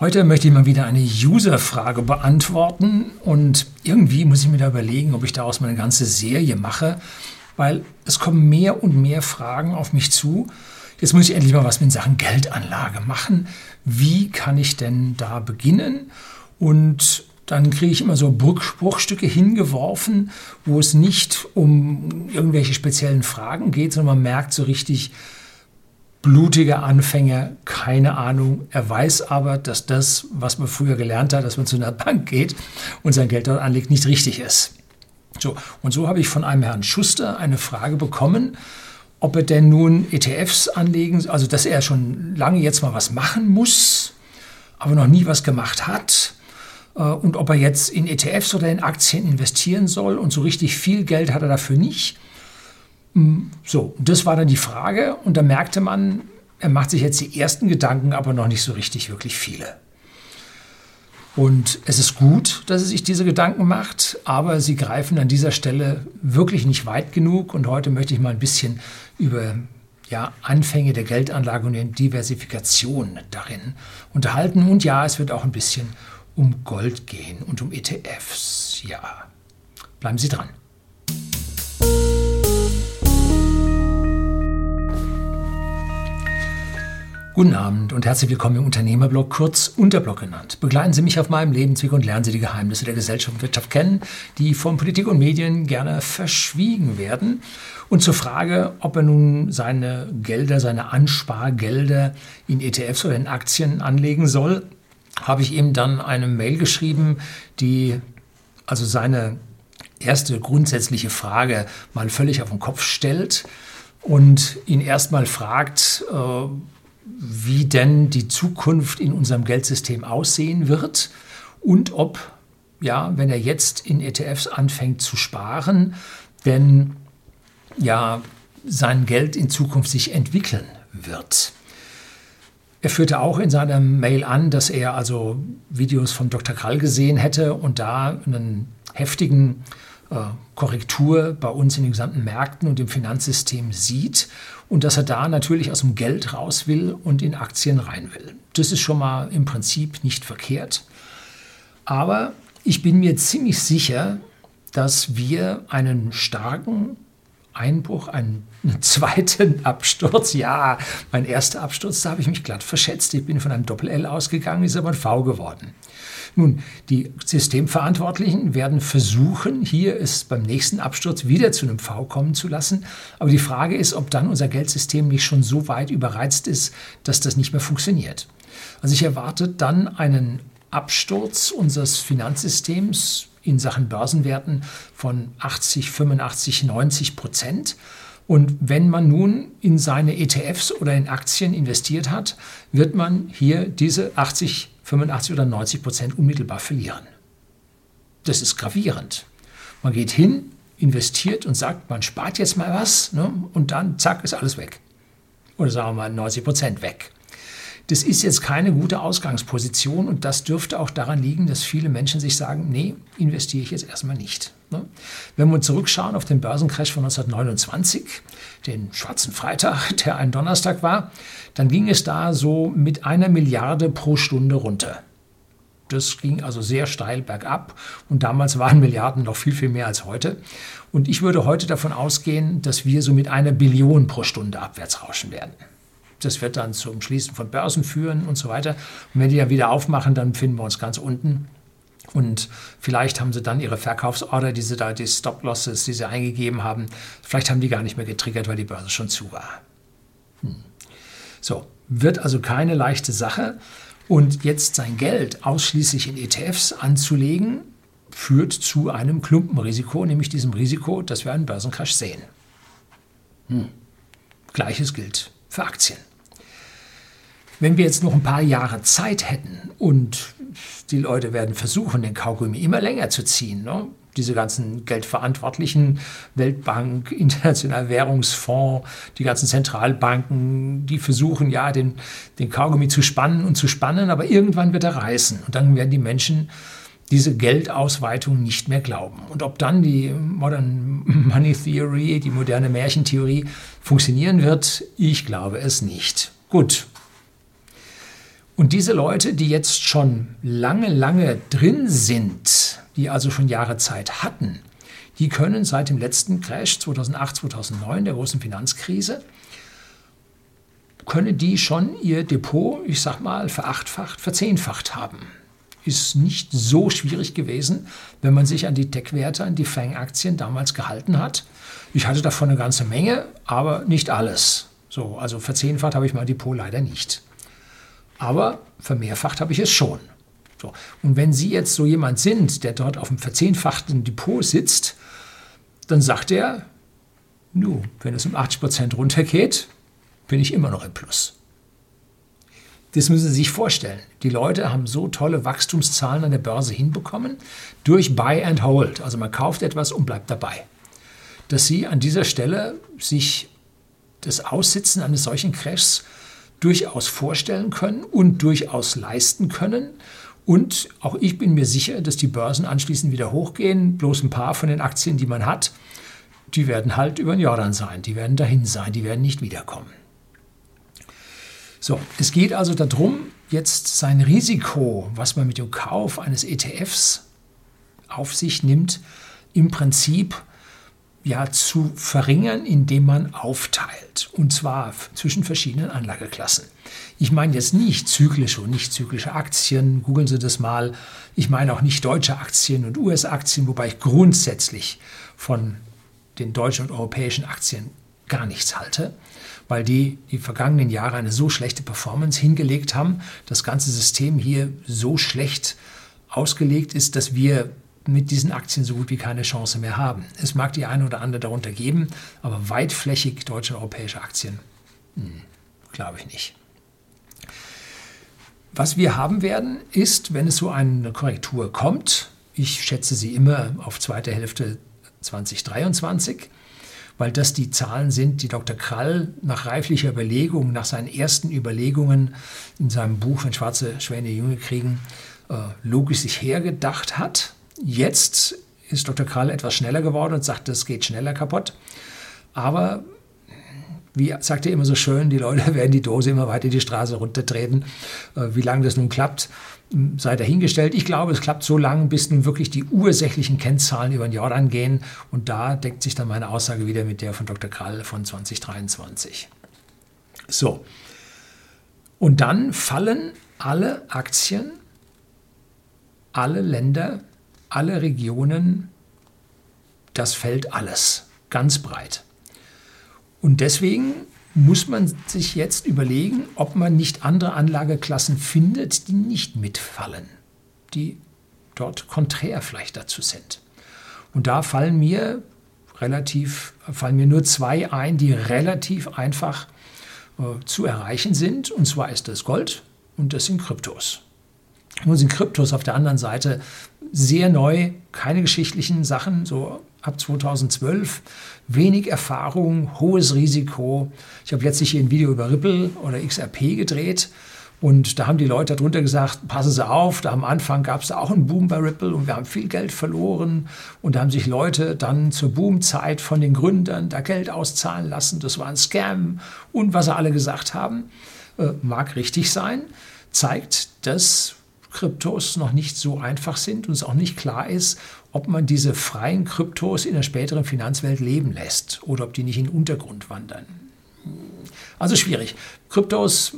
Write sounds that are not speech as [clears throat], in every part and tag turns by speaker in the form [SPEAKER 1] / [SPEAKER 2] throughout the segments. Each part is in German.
[SPEAKER 1] Heute möchte ich mal wieder eine User-Frage beantworten und irgendwie muss ich mir da überlegen, ob ich daraus mal eine ganze Serie mache, weil es kommen mehr und mehr Fragen auf mich zu. Jetzt muss ich endlich mal was mit Sachen Geldanlage machen. Wie kann ich denn da beginnen? Und dann kriege ich immer so Bruchstücke hingeworfen, wo es nicht um irgendwelche speziellen Fragen geht, sondern man merkt so richtig, blutiger Anfänger, keine Ahnung. Er weiß aber, dass das, was man früher gelernt hat, dass man zu einer [laughs] Bank geht und sein Geld dort anlegt, nicht richtig ist. So, und so habe ich von einem Herrn Schuster eine Frage bekommen, ob er denn nun ETFs anlegen, also dass er schon lange jetzt mal was machen muss, aber noch nie was gemacht hat. Äh, und ob er jetzt in ETFs oder in Aktien investieren soll. Und so richtig viel Geld hat er dafür nicht. Hm, so, das war dann die Frage und da merkte man, er macht sich jetzt die ersten Gedanken, aber noch nicht so richtig wirklich viele. Und es ist gut, dass er sich diese Gedanken macht, aber sie greifen an dieser Stelle wirklich nicht weit genug. Und heute möchte ich mal ein bisschen über ja, Anfänge der Geldanlage und der Diversifikation darin unterhalten. Und ja, es wird auch ein bisschen um Gold gehen und um ETFs. Ja, bleiben Sie dran. Guten Abend und herzlich willkommen im Unternehmerblog, kurz Unterblog genannt. Begleiten Sie mich auf meinem Lebensweg und lernen Sie die Geheimnisse der Gesellschaft und Wirtschaft kennen, die von Politik und Medien gerne verschwiegen werden. Und zur Frage, ob er nun seine Gelder, seine Anspargelder in ETFs oder in Aktien anlegen soll, habe ich ihm dann eine Mail geschrieben, die also seine erste grundsätzliche Frage mal völlig auf den Kopf stellt und ihn erstmal fragt, äh, wie denn die Zukunft in unserem Geldsystem aussehen wird und ob, ja, wenn er jetzt in ETFs anfängt zu sparen, denn ja, sein Geld in Zukunft sich entwickeln wird. Er führte auch in seiner Mail an, dass er also Videos von Dr. Krall gesehen hätte und da einen heftigen Korrektur bei uns in den gesamten Märkten und im Finanzsystem sieht und dass er da natürlich aus dem Geld raus will und in Aktien rein will. Das ist schon mal im Prinzip nicht verkehrt. Aber ich bin mir ziemlich sicher, dass wir einen starken Einbruch, einen zweiten [laughs] Absturz. Ja, mein erster Absturz, da habe ich mich glatt verschätzt. Ich bin von einem Doppel-L ausgegangen, ist aber ein V geworden. Nun, die Systemverantwortlichen werden versuchen, hier es beim nächsten Absturz wieder zu einem V kommen zu lassen. Aber die Frage ist, ob dann unser Geldsystem nicht schon so weit überreizt ist, dass das nicht mehr funktioniert. Also ich erwarte dann einen Absturz unseres Finanzsystems in Sachen Börsenwerten von 80, 85, 90 Prozent. Und wenn man nun in seine ETFs oder in Aktien investiert hat, wird man hier diese 80, 85 oder 90 Prozent unmittelbar verlieren. Das ist gravierend. Man geht hin, investiert und sagt, man spart jetzt mal was ne, und dann zack ist alles weg. Oder sagen wir mal 90 Prozent weg. Das ist jetzt keine gute Ausgangsposition und das dürfte auch daran liegen, dass viele Menschen sich sagen, nee, investiere ich jetzt erstmal nicht. Ne? Wenn wir zurückschauen auf den Börsencrash von 1929, den schwarzen Freitag, [laughs] der ein Donnerstag war, dann ging es da so mit einer Milliarde pro Stunde runter. Das ging also sehr steil bergab und damals waren Milliarden noch viel, viel mehr als heute. Und ich würde heute davon ausgehen, dass wir so mit einer Billion pro Stunde abwärts rauschen werden. Das wird dann zum Schließen von Börsen führen und so weiter. Und wenn die dann wieder aufmachen, dann finden wir uns ganz unten. Und vielleicht haben sie dann ihre Verkaufsorder, diese da, die Stop-Losses, die sie eingegeben haben, vielleicht haben die gar nicht mehr getriggert, weil die Börse schon zu war. Hm. So, wird also keine leichte Sache. Und jetzt sein Geld ausschließlich in ETFs anzulegen, führt zu einem Klumpenrisiko, nämlich diesem Risiko, dass wir einen Börsencrash sehen. Hm. Gleiches gilt für Aktien. Wenn wir jetzt noch ein paar Jahre Zeit hätten und die Leute werden versuchen, den Kaugummi immer länger zu ziehen, ne? diese ganzen Geldverantwortlichen, Weltbank, [laughs] Internationaler Währungsfonds, die ganzen Zentralbanken, die versuchen ja, den, den Kaugummi zu spannen und zu spannen, aber irgendwann wird er reißen und dann werden die Menschen diese Geldausweitung nicht mehr glauben. Und ob dann die Modern [laughs] Money Theory, die moderne Märchentheorie funktionieren wird, ich glaube es nicht. Gut, Und diese Leute, die jetzt schon lange, lange drin sind, die also schon Jahre Zeit hatten, die können seit dem letzten Crash 2008, 2009, der großen Finanzkrise, können die schon ihr Depot, ich sag mal, verachtfacht, verzehnfacht haben. Ist nicht so schwierig gewesen, wenn man sich an die Tech-Werte, an die Fang-Aktien damals gehalten hat. Ich hatte davon eine ganze Menge, aber nicht alles. So, also verzehnfacht habe ich mein Depot leider nicht. Aber vermehrfacht habe ich es schon. So. Und wenn Sie jetzt so jemand sind, der dort auf dem verzehnfachten Depot sitzt, dann sagt er, nu, wenn es um 80 Prozent runtergeht, bin ich immer noch im Plus. Das müssen Sie sich vorstellen. Die Leute haben so tolle Wachstumszahlen an der Börse hinbekommen durch Buy and Hold. Also man kauft etwas und bleibt dabei. Dass Sie an dieser Stelle sich das Aussitzen eines solchen Crashs durchaus vorstellen können und durchaus leisten können. Und auch ich bin mir sicher, dass die Börsen anschließend wieder hochgehen. Bloß ein paar von den Aktien, die man hat, die werden halt über den Jordan sein, die werden dahin sein, die werden nicht wiederkommen. So, es geht also darum, jetzt sein Risiko, was man mit dem Kauf eines ETFs auf sich nimmt, im Prinzip ja zu verringern, indem man aufteilt. Und zwar zwischen verschiedenen Anlageklassen. Ich meine jetzt nicht zyklische und nicht zyklische Aktien, googeln Sie das mal. Ich meine auch nicht deutsche Aktien und US-Aktien, wobei ich grundsätzlich von den deutschen und europäischen Aktien gar nichts halte, weil die die vergangenen Jahre eine so schlechte Performance hingelegt haben, das ganze System hier so schlecht ausgelegt ist, dass wir mit diesen Aktien so gut wie keine Chance mehr haben. Es mag die eine oder andere darunter geben, aber weitflächig deutsche und europäische Aktien, hm, glaube ich nicht. Was wir haben werden, ist, wenn es so eine Korrektur kommt, ich schätze sie immer auf zweite Hälfte 2023, weil das die Zahlen sind, die Dr. Krall nach reiflicher Überlegung, nach seinen ersten Überlegungen in seinem Buch Wenn schwarze Schwäne Junge kriegen, äh, logisch sich hergedacht hat. Jetzt ist Dr. Krall etwas schneller geworden und sagt, es geht schneller kaputt. Aber wie sagt er immer so schön, die Leute [laughs] werden die Dose immer weiter die Straße runtertreten. Äh, wie lange das nun klappt, sei dahingestellt. Ich glaube, es klappt so lange, bis nun wirklich die ursächlichen Kennzahlen über den Jordan gehen. Und da deckt sich dann meine Aussage wieder mit der von Dr. Krall von 2023. So. Und dann fallen alle Aktien, alle Länder, alle Regionen, das fällt alles ganz breit. Und deswegen muss man sich jetzt überlegen, ob man nicht andere Anlageklassen findet, die nicht mitfallen, die dort konträr vielleicht dazu sind. Und da fallen mir relativ, fallen mir nur zwei ein, die relativ einfach äh, zu erreichen sind. Und zwar ist das Gold und das sind Kryptos. Nun sind Kryptos auf der anderen Seite sehr neu, keine geschichtlichen Sachen, so ab 2012, wenig Erfahrung, hohes Risiko. Ich habe letztlich hier ein Video über Ripple oder XRP gedreht und da haben die Leute darunter gesagt, passen Sie auf, da am Anfang gab es auch einen Boom bei Ripple und wir haben viel Geld verloren und da haben sich Leute dann zur Boomzeit von den Gründern da Geld auszahlen lassen, das war ein Scam und was sie alle gesagt haben, äh, mag richtig sein, zeigt, dass Kryptos noch nicht so einfach sind und es auch nicht klar ist, ob man diese freien Kryptos in der späteren Finanzwelt leben lässt oder ob die nicht in den Untergrund wandern. Also schwierig. Kryptos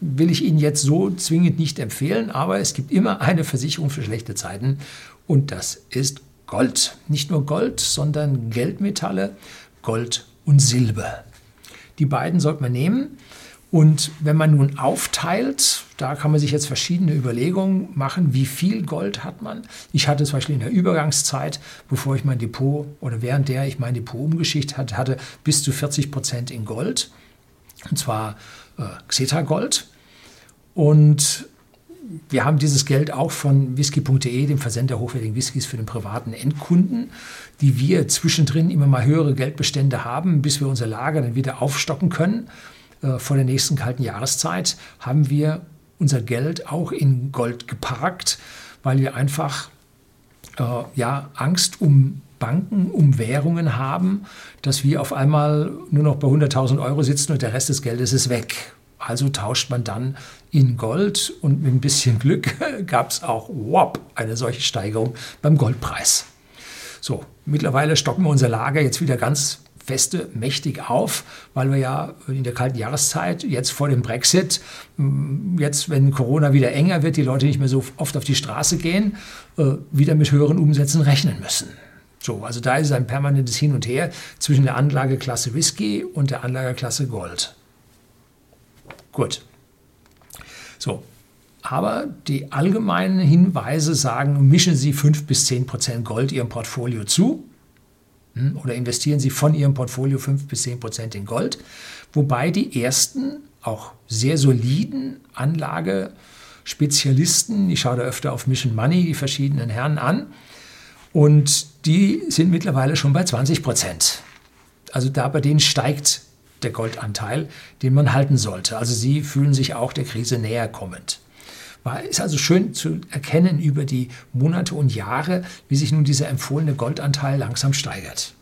[SPEAKER 1] will ich Ihnen jetzt so zwingend nicht empfehlen, aber es gibt immer eine Versicherung für schlechte Zeiten und das ist Gold. Nicht nur Gold, sondern Geldmetalle, Gold und Silber. Die beiden sollte man nehmen. Und wenn man nun aufteilt, da kann man sich jetzt verschiedene Überlegungen machen, wie viel Gold hat man. Ich hatte zum Beispiel in der Übergangszeit, bevor ich mein Depot oder während der ich mein Depot umgeschichtet hatte, hatte bis zu 40 Prozent in Gold. Und zwar äh, Xeta Gold. Und wir haben dieses Geld auch von whisky.de, dem Versender hochwertigen Whiskys für den privaten Endkunden, die wir zwischendrin immer mal höhere Geldbestände haben, bis wir unser Lager dann wieder aufstocken können. Äh, vor der nächsten kalten Jahreszeit haben wir unser Geld auch in Gold geparkt, weil wir einfach äh, ja, Angst um Banken, um Währungen haben, dass wir auf einmal nur noch bei 100.000 Euro sitzen und der Rest des Geldes ist weg. Also tauscht man dann in Gold und mit ein bisschen Glück [laughs] gab es auch wop, eine solche Steigerung beim Goldpreis. So, mittlerweile stocken wir unser Lager jetzt wieder ganz feste, mächtig auf, weil wir ja in der kalten Jahreszeit, jetzt vor dem Brexit, mm, jetzt, wenn Corona wieder enger wird, die Leute nicht mehr so oft auf die Straße gehen, äh, wieder mit höheren Umsätzen rechnen müssen. So, also da ist ein permanentes Hin und Her zwischen der Anlageklasse Whisky und der Anlageklasse Gold. Gut. So, aber die allgemeinen Hinweise sagen, mischen Sie 5 bis 10 Prozent Gold Ihrem Portfolio zu oder investieren Sie von Ihrem Portfolio 5 bis 10 Prozent in Gold, wobei die ersten auch sehr soliden Anlagespezialisten, ich schaue da öfter auf Mission Money, die verschiedenen Herren an, und die sind mittlerweile schon bei 20 Prozent. Also da bei denen steigt der Goldanteil, den man halten sollte. Also sie fühlen sich auch der Krise näher kommend. War, ist also schön zu erkennen über die Monate und Jahre, wie sich nun dieser empfohlene Goldanteil langsam steigert.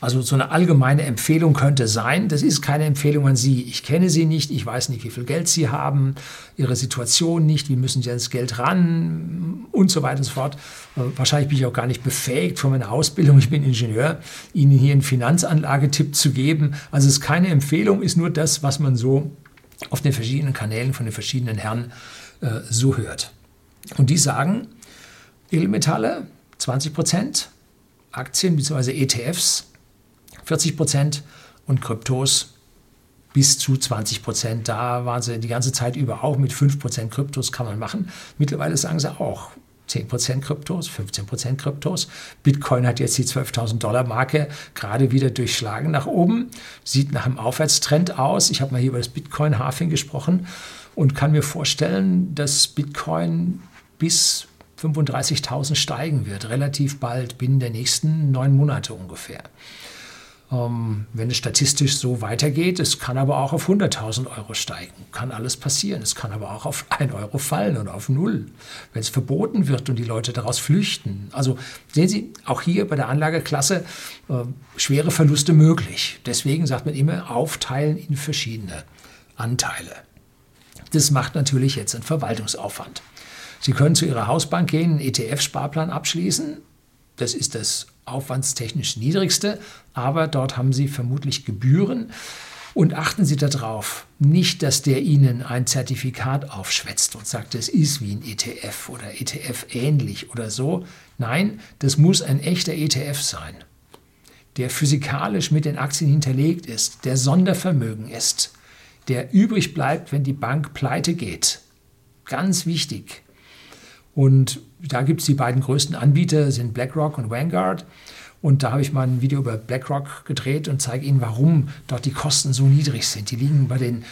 [SPEAKER 1] Also so eine allgemeine Empfehlung könnte sein, das ist keine Empfehlung an Sie. Ich kenne Sie nicht, ich weiß nicht, wie viel Geld Sie haben, Ihre Situation nicht, wie müssen Sie ans Geld ran und so weiter und so fort. Äh, wahrscheinlich bin ich auch gar nicht befähigt von meiner Ausbildung, ich bin Ingenieur, Ihnen hier einen Finanzanlagetipp zu geben. Also es ist keine Empfehlung, ist nur das, was man so auf den verschiedenen Kanälen von den verschiedenen Herren äh, so hört. Und die sagen, Edelmetalle 20 Prozent, Aktien bzw. ETFs 40 Prozent und Kryptos bis zu 20 Prozent. Da waren sie die ganze Zeit über auch mit 5 Prozent Kryptos kann man machen. Mittlerweile sagen sie auch 10 Prozent Kryptos, 15 Prozent Kryptos. Bitcoin hat jetzt die 12.000 Dollar Marke gerade wieder durchschlagen nach oben. Sieht nach einem Aufwärtstrend aus. Ich habe mal hier über das Bitcoin Halving gesprochen und kann mir vorstellen, dass Bitcoin bis 35.000 steigen wird, relativ bald, binnen der nächsten neun Monate ungefähr wenn es statistisch so weitergeht. Es kann aber auch auf 100.000 Euro steigen. Kann alles passieren. Es kann aber auch auf [laughs] 1 Euro fallen oder auf null, wenn es verboten wird und die Leute daraus flüchten. Also sehen Sie, auch hier bei der Anlageklasse äh, schwere Verluste möglich. Deswegen sagt man immer, aufteilen in verschiedene Anteile. Das macht natürlich jetzt einen Verwaltungsaufwand. Sie können zu Ihrer Hausbank gehen, einen ETF-Sparplan abschließen. Das ist das aufwandstechnisch niedrigste, aber dort haben Sie vermutlich Gebühren. Und achten Sie darauf, nicht, dass der Ihnen ein Zertifikat aufschwätzt und sagt, es ist wie ein ETF oder ETF ähnlich oder so. Nein, das muss ein echter ETF sein, der physikalisch mit den Aktien hinterlegt ist, der Sondervermögen ist, der übrig bleibt, wenn die Bank pleite geht. Ganz wichtig. Und da gibt es die beiden größten Anbieter, sind BlackRock und Vanguard. Und da habe ich mal ein Video über BlackRock gedreht und zeige Ihnen, warum dort die Kosten so niedrig sind. Die liegen bei den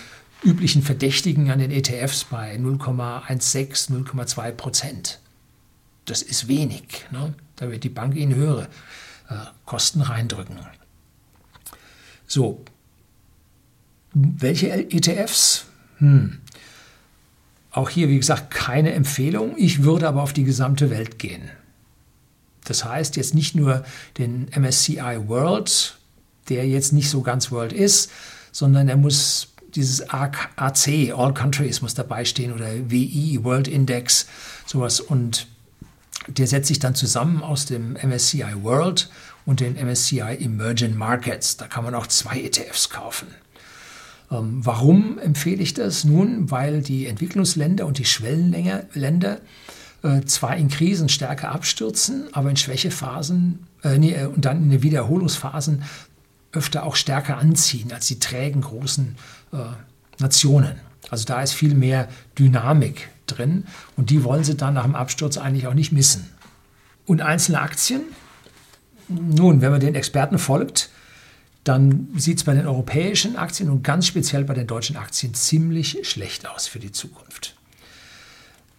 [SPEAKER 1] üblichen Verdächtigen an den ETFs bei 0,16, 0,2 Prozent. Das ist wenig. Ne? Da wird die Bank Ihnen höhere äh, Kosten reindrücken. So, welche ETFs? Hm. Auch hier, wie gesagt, keine Empfehlung. Ich würde aber auf die gesamte Welt gehen. Das heißt jetzt nicht nur den MSCI World, der jetzt nicht so ganz World ist, sondern er muss dieses AC, All Countries muss dabei stehen oder WI, World Index, sowas. Und der setzt sich dann zusammen aus dem MSCI World und den MSCI Emerging Markets. Da kann man auch zwei ETFs kaufen. Ähm, warum empfehle ich das? Nun, weil die Entwicklungsländer und die Schwellenländer äh, zwar in Krisen stärker abstürzen, aber in Schwächephasen äh, nee, äh, und dann in den Wiederholungsphasen öfter auch stärker anziehen als die trägen großen äh, Nationen. Also da ist viel mehr Dynamik drin und die wollen sie dann nach dem Absturz eigentlich auch nicht missen. Und einzelne Aktien? Nun, wenn man den Experten folgt, dann sieht es bei den europäischen Aktien und ganz speziell bei den deutschen Aktien ziemlich schlecht aus für die Zukunft.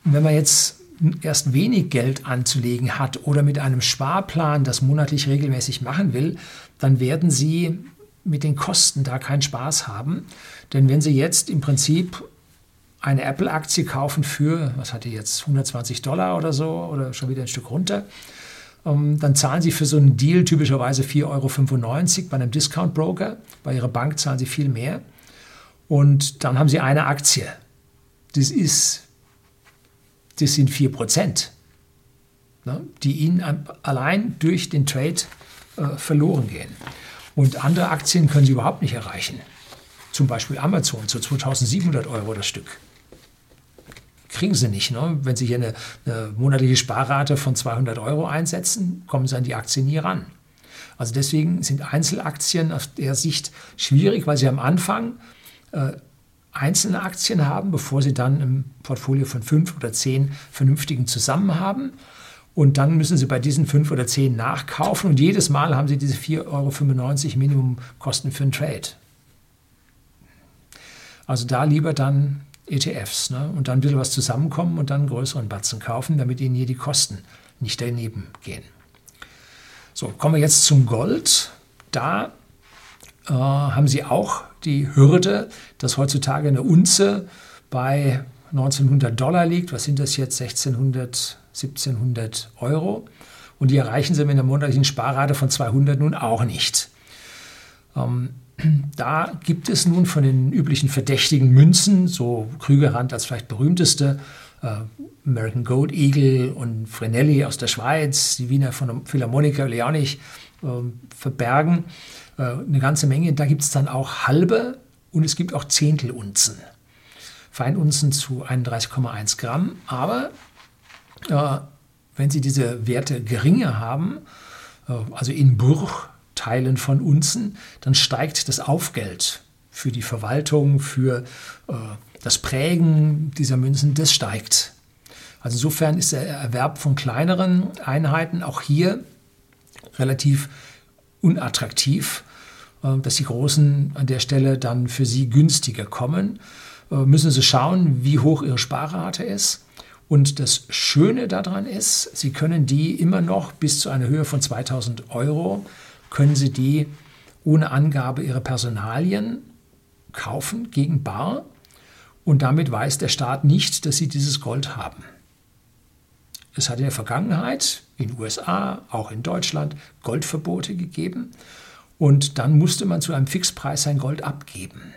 [SPEAKER 1] wenn man jetzt erst wenig Geld anzulegen hat oder mit einem Sparplan das monatlich regelmäßig machen will, dann werden Sie mit den Kosten da keinen Spaß haben. Denn wenn Sie jetzt im Prinzip eine Apple-Aktie kaufen für, was hat die jetzt, 120 Dollar oder so oder schon wieder ein Stück runter, dann zahlen Sie für so einen Deal typischerweise 4,95 Euro bei einem Discount-Broker. Bei Ihrer Bank zahlen Sie viel mehr. Und dann haben Sie eine Aktie. Das, ist, das sind 4 Prozent, ne, die Ihnen allein durch den Trade äh, verloren gehen. Und andere Aktien können Sie überhaupt nicht erreichen. Zum Beispiel Amazon zu 2700 Euro das Stück. Kriegen Sie nicht. Ne? Wenn Sie hier eine, eine monatliche Sparrate von 200 Euro einsetzen, kommen Sie an die Aktie nie ran. Also deswegen sind Einzelaktien auf der Sicht schwierig, weil Sie am Anfang äh, einzelne Aktien haben, bevor Sie dann im Portfolio von fünf oder zehn vernünftigen zusammen haben. Und dann müssen Sie bei diesen fünf oder zehn nachkaufen und jedes Mal haben Sie diese 4,95 Euro Minimumkosten für einen Trade. Also da lieber dann ETFs ne? und dann ein bisschen was zusammenkommen und dann einen größeren Batzen kaufen, damit Ihnen hier die Kosten nicht daneben gehen. So, kommen wir jetzt zum Gold. Da äh, haben Sie auch die Hürde, dass heutzutage eine Unze bei 1900 Dollar liegt. Was sind das jetzt? 1600, 1700 Euro. Und die erreichen Sie mit einer monatlichen Sparrate von 200 nun auch nicht. Ähm, da gibt es nun von den üblichen verdächtigen Münzen, so Krügerrand als vielleicht berühmteste, äh, American Gold Eagle und Frenelli aus der Schweiz, die Wiener von Philharmoniker will ich auch nicht äh, verbergen, äh, eine ganze Menge. Da gibt es dann auch halbe und es gibt auch Zehntelunzen. Feinunzen zu 31,1 Gramm. Aber äh, wenn Sie diese Werte geringer haben, äh, also in Bruch, Teilen von Unzen, dann steigt das Aufgeld für die Verwaltung, für äh, das Prägen dieser Münzen, das steigt. Also insofern ist der Erwerb von kleineren Einheiten auch hier relativ unattraktiv, äh, dass die großen an der Stelle dann für sie günstiger kommen. Äh, müssen sie schauen, wie hoch ihre Sparrate ist. Und das Schöne daran ist, Sie können die immer noch bis zu einer Höhe von 2000 Euro können Sie die ohne Angabe Ihrer Personalien kaufen gegen Bar und damit weiß der Staat nicht, dass Sie dieses Gold haben. Es hat in der Vergangenheit in den USA, auch in Deutschland, Goldverbote gegeben und dann musste man zu einem Fixpreis sein Gold abgeben.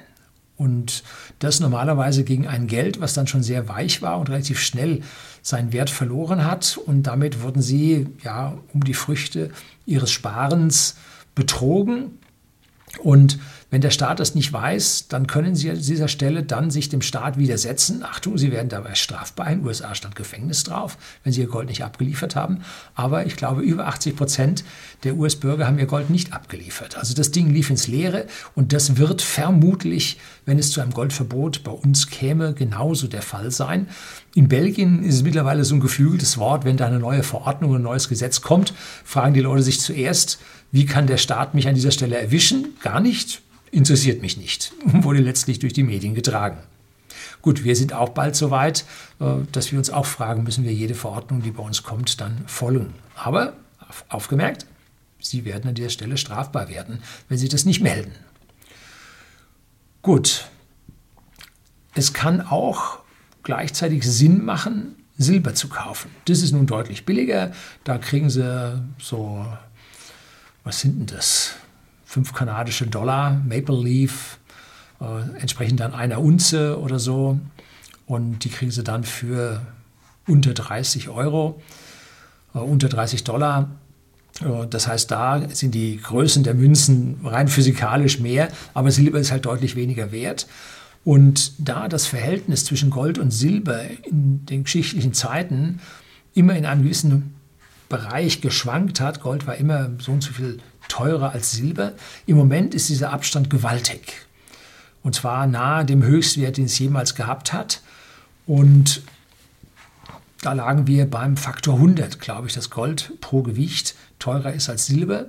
[SPEAKER 1] Und das normalerweise gegen ein Geld, was dann schon sehr weich war und relativ schnell seinen Wert verloren hat. Und damit wurden sie ja um die Früchte ihres Sparens betrogen. Und wenn der Staat das nicht weiß, dann können Sie an dieser Stelle dann sich dem Staat widersetzen. Achtung, Sie werden dabei strafbar. In den USA stand Gefängnis drauf, wenn Sie Ihr Gold nicht abgeliefert haben. Aber ich glaube, über 80 Prozent der US-Bürger haben ihr Gold nicht abgeliefert. Also das Ding lief ins Leere und das wird vermutlich, wenn es zu einem Goldverbot bei uns käme, genauso der Fall sein. In Belgien ist es mittlerweile so ein geflügeltes Wort, wenn da eine neue Verordnung, ein neues Gesetz kommt, fragen die Leute sich zuerst, wie kann der Staat mich an dieser Stelle erwischen? Gar nicht interessiert mich nicht und [laughs] wurde letztlich durch die Medien getragen. Gut, wir sind auch bald so weit, äh, dass wir uns auch fragen, müssen wir jede Verordnung, die bei uns kommt, dann folgen. Aber aufgemerkt, Sie werden an dieser Stelle strafbar werden, wenn Sie das nicht melden. Gut, es kann auch gleichzeitig Sinn machen, Silber zu kaufen. Das ist nun deutlich billiger. Da kriegen Sie so, was sind denn das? 5 kanadische Dollar, Maple Leaf, äh, entsprechend dann einer Unze oder so. Und die kriegen sie dann für unter 30 Euro, äh, unter 30 Dollar. Äh, das heißt, da sind die Größen der Münzen rein physikalisch mehr, aber Silber ist halt deutlich weniger wert. Und da das Verhältnis zwischen Gold und Silber in den geschichtlichen Zeiten immer in einem gewissen Bereich geschwankt hat, Gold war immer so und so viel teurer als Silber. Im Moment ist dieser Abstand gewaltig. Und zwar nahe dem Höchstwert, den es jemals gehabt hat. Und da lagen wir beim Faktor 100, glaube ich, dass Gold pro Gewicht teurer ist als Silber.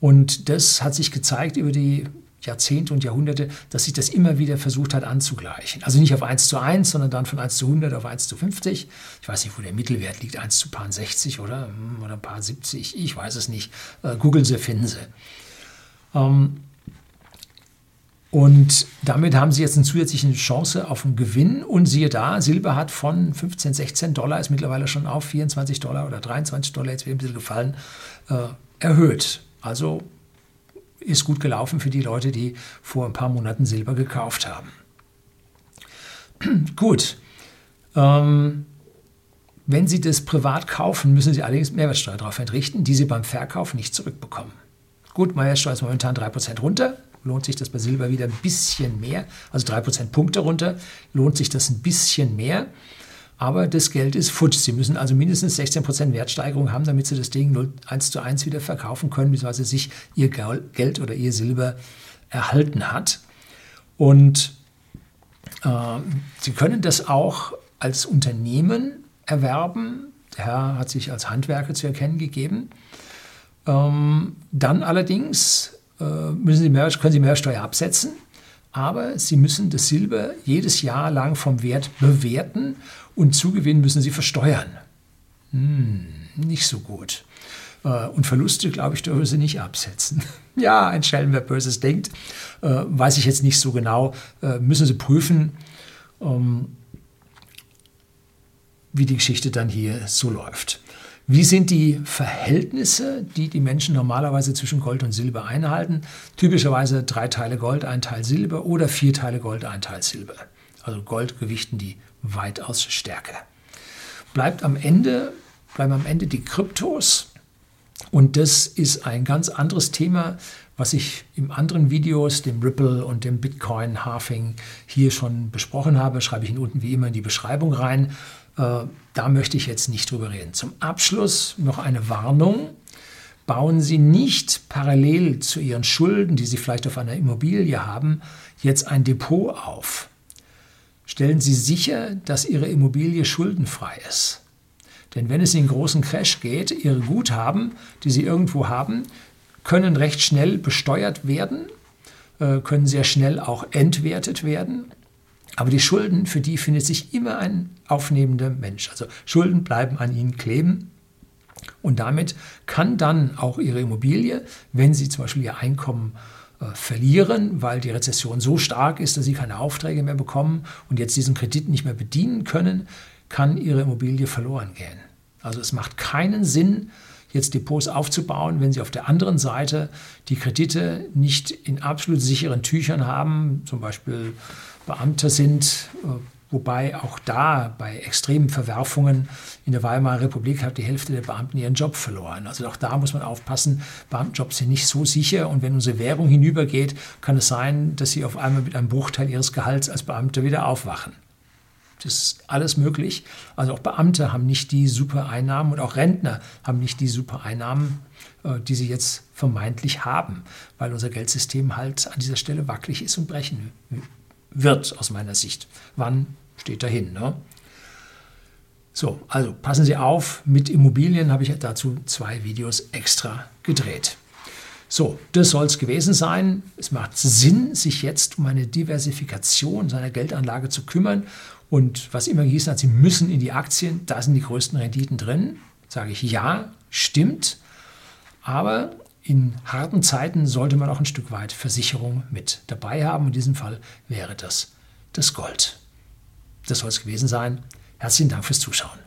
[SPEAKER 1] Und das hat sich gezeigt über die Jahrzehnte und Jahrhunderte, dass sich das immer wieder versucht hat anzugleichen. Also nicht auf 1 zu 1, sondern dann von 1 zu 100 auf 1 zu 50. Ich weiß nicht, wo der Mittelwert liegt, 1 zu paar 60 oder, hm, oder paar 70, ich weiß es nicht. Äh, googeln Sie, finden Sie. Ähm, und damit haben Sie jetzt eine zusätzliche Chance auf einen Gewinn. Und siehe da, Silber hat von 15, 16 Dollar, ist mittlerweile schon auf 24 Dollar oder 23 Dollar, jetzt wird ein bisschen gefallen, äh, erhöht. Also ist gut gelaufen für die Leute, die vor ein paar Monaten Silber gekauft haben. [clears throat] Gut. Ähm, wenn Sie das privat kaufen, müssen Sie allerdings Mehrwertsteuer darauf entrichten, die Sie beim Verkauf nicht zurückbekommen. Gut, Mehrwertsteuer ist momentan 3% runter. Lohnt sich das bei Silber wieder ein bisschen mehr, also 3% Punkte runter, lohnt sich das ein bisschen mehr. Aber das Geld ist futsch. Sie müssen also mindestens 16% Wertsteigerung haben, damit Sie das Ding 1 zu 1 wieder verkaufen können, beziehungsweise sich Ihr Geld oder Ihr Silber erhalten hat. Und äh, Sie können das auch als Unternehmen erwerben. Der Herr hat sich als Handwerker zu erkennen gegeben. Ähm, dann allerdings äh, müssen Sie mehr, können Sie Mehrwertsteuer absetzen, aber Sie müssen das Silber jedes Jahr lang vom Wert bewerten und Zugewinn müssen Sie versteuern. Hm, nicht so gut. Äh, und Verluste, glaube ich, dürfen Sie nicht absetzen. [laughs] ja, ein Schelm, wer Böses denkt, äh, weiß ich jetzt nicht so genau, äh, müssen Sie prüfen. Ähm, wie die Geschichte dann hier so läuft. Wie sind die Verhältnisse, die die Menschen normalerweise zwischen Gold und Silber einhalten? Typischerweise drei Teile Gold, ein Teil Silber oder vier Teile Gold, ein Teil Silber. Also Gold gewichten die weitaus stärker. Bleibt am Ende, bleiben am Ende die Kryptos. Und das ist ein ganz anderes Thema, was ich in anderen Videos, dem Ripple und dem Bitcoin Halving hier schon besprochen habe, schreibe ich Ihnen unten wie immer in die Beschreibung rein. Äh, da möchte ich jetzt nicht drüber reden. Zum Abschluss noch eine Warnung. Bauen Sie nicht parallel zu Ihren Schulden, die Sie vielleicht auf einer Immobilie haben, jetzt ein Depot auf. Stellen Sie sicher, dass Ihre Immobilie schuldenfrei ist. Denn wenn es in den großen Crash geht, Ihre Guthaben, die Sie irgendwo haben, können recht schnell besteuert werden, äh, können sehr schnell auch entwertet werden aber die Schulden, für die findet sich immer ein aufnehmender Mensch. Also Schulden bleiben an ihnen kleben. Und damit kann dann auch ihre Immobilie, wenn sie zum Beispiel ihr Einkommen äh, verlieren, weil die Rezession so stark ist, dass sie keine Aufträge mehr bekommen und jetzt diesen Kredit nicht mehr bedienen können, kann ihre Immobilie verloren gehen. Also es macht keinen Sinn, jetzt Depots aufzubauen, wenn sie auf der anderen Seite die Kredite nicht in absolut sicheren Tüchern haben, zum Beispiel Beamte sind, äh, wobei auch da bei extremen Verwerfungen in der Weimarer Republik hat die Hälfte der Beamten ihren Job verloren. Also auch da muss man aufpassen, Beamtenjobs sind nicht so sicher und wenn unsere Währung hinübergeht, kann es sein, dass sie auf einmal mit einem Bruchteil ihres Gehalts als Beamte wieder aufwachen. Das ist alles möglich. Also auch Beamte haben nicht die super Einnahmen und auch Rentner haben nicht die super Einnahmen, äh, die sie jetzt vermeintlich haben, weil unser Geldsystem halt an dieser Stelle wackelig ist und brechen wird aus meiner Sicht. Wann steht dahin? Ne? So, also passen Sie auf, mit Immobilien habe ich dazu zwei Videos extra gedreht. So, das soll es gewesen sein. Es macht Sinn, sich jetzt um eine Diversifikation seiner Geldanlage zu kümmern. Und was immer hieß hat, Sie müssen in die Aktien, da sind die größten Renditen drin. Sage ich ja, stimmt. Aber in harten Zeiten sollte man auch ein Stück weit Versicherung mit dabei haben. In diesem Fall wäre das das Gold. Das soll es gewesen sein. Herzlichen Dank fürs Zuschauen.